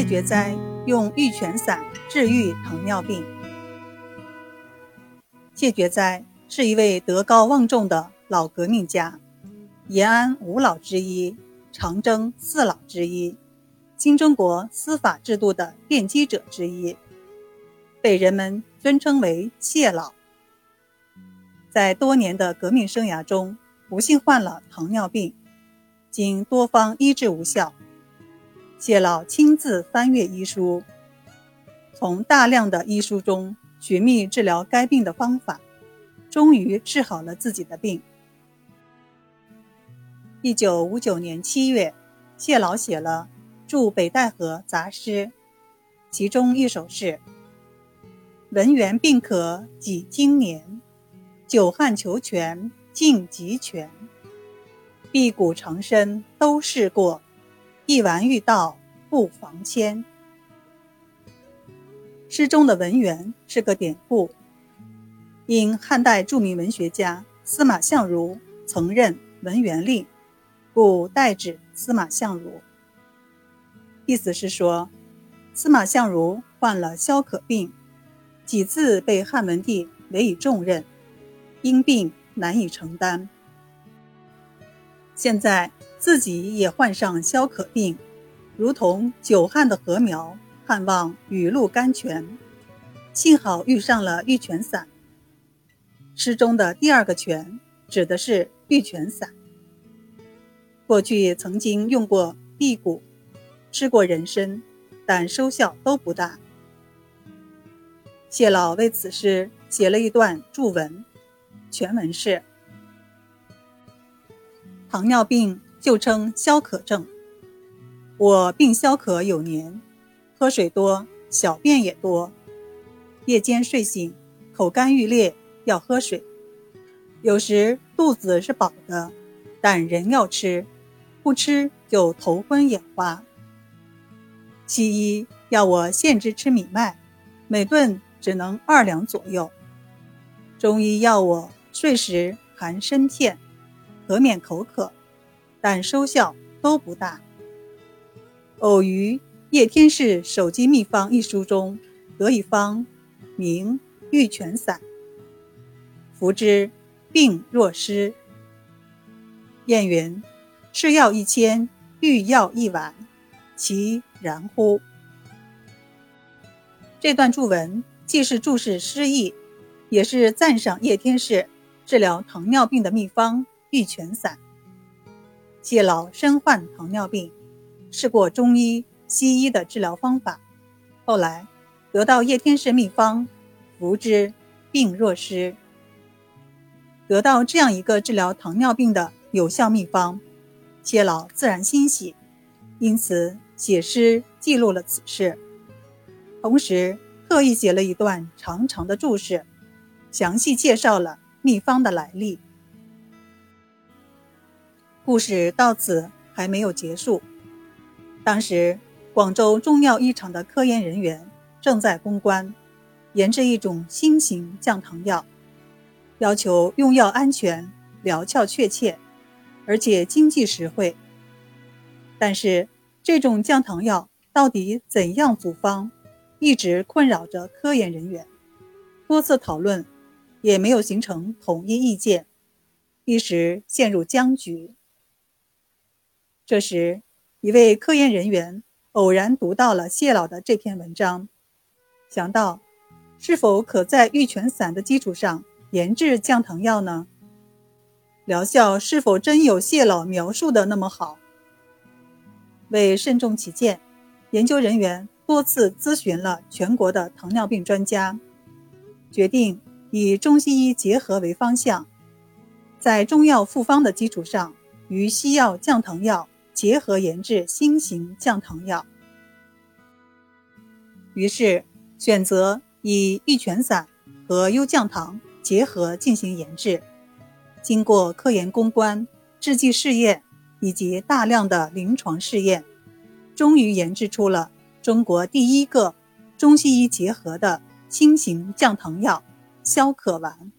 谢觉哉用玉泉散治愈糖尿病。谢觉哉是一位德高望重的老革命家，延安五老之一，长征四老之一，新中国司法制度的奠基者之一，被人们尊称为谢老。在多年的革命生涯中，不幸患了糖尿病，经多方医治无效。谢老亲自翻阅医书，从大量的医书中寻觅治疗该病的方法，终于治好了自己的病。一九五九年七月，谢老写了《祝北戴河杂诗》，其中一首是：“文员病可几经年，久旱求全尽极全，辟谷长生都试过。”一丸遇到不妨迁。诗中的文员是个典故，因汉代著名文学家司马相如曾任文员令，故代指司马相如。意思是说，司马相如患了消渴病，几次被汉文帝委以重任，因病难以承担。现在。自己也患上消渴病，如同久旱的禾苗，盼望雨露甘泉。幸好遇上了玉泉散。诗中的第二个“泉”指的是玉泉散。过去曾经用过辟谷，吃过人参，但收效都不大。谢老为此诗写了一段注文，全文是：糖尿病。就称消渴症。我病消渴有年，喝水多，小便也多，夜间睡醒，口干欲裂，要喝水。有时肚子是饱的，但人要吃，不吃就头昏眼花。西医要我限制吃米麦，每顿只能二两左右。中医要我睡时含参片，可免口渴。但收效都不大。偶于叶天士手机秘方一书中得一方，名玉泉散，服之病若失。谚云：“是药一千，欲药一碗，其然乎？”这段注文既是注释诗意，也是赞赏叶天士治疗糖尿病的秘方玉泉散。谢老身患糖尿病，试过中医、西医的治疗方法，后来得到叶天士秘方，服之，病若失。得到这样一个治疗糖尿病的有效秘方，谢老自然欣喜，因此写诗记录了此事，同时特意写了一段长长的注释，详细介绍了秘方的来历。故事到此还没有结束。当时，广州中药一厂的科研人员正在攻关，研制一种新型降糖药，要求用药安全、疗效确切，而且经济实惠。但是，这种降糖药到底怎样组方，一直困扰着科研人员。多次讨论，也没有形成统一意见，一时陷入僵局。这时，一位科研人员偶然读到了谢老的这篇文章，想到是否可在玉泉散的基础上研制降糖药呢？疗效是否真有谢老描述的那么好？为慎重起见，研究人员多次咨询了全国的糖尿病专家，决定以中西医结合为方向，在中药复方的基础上，与西药降糖药。结合研制新型降糖药，于是选择以玉泉散和优降糖结合进行研制。经过科研攻关、制剂试验以及大量的临床试验，终于研制出了中国第一个中西医结合的新型降糖药——消渴丸。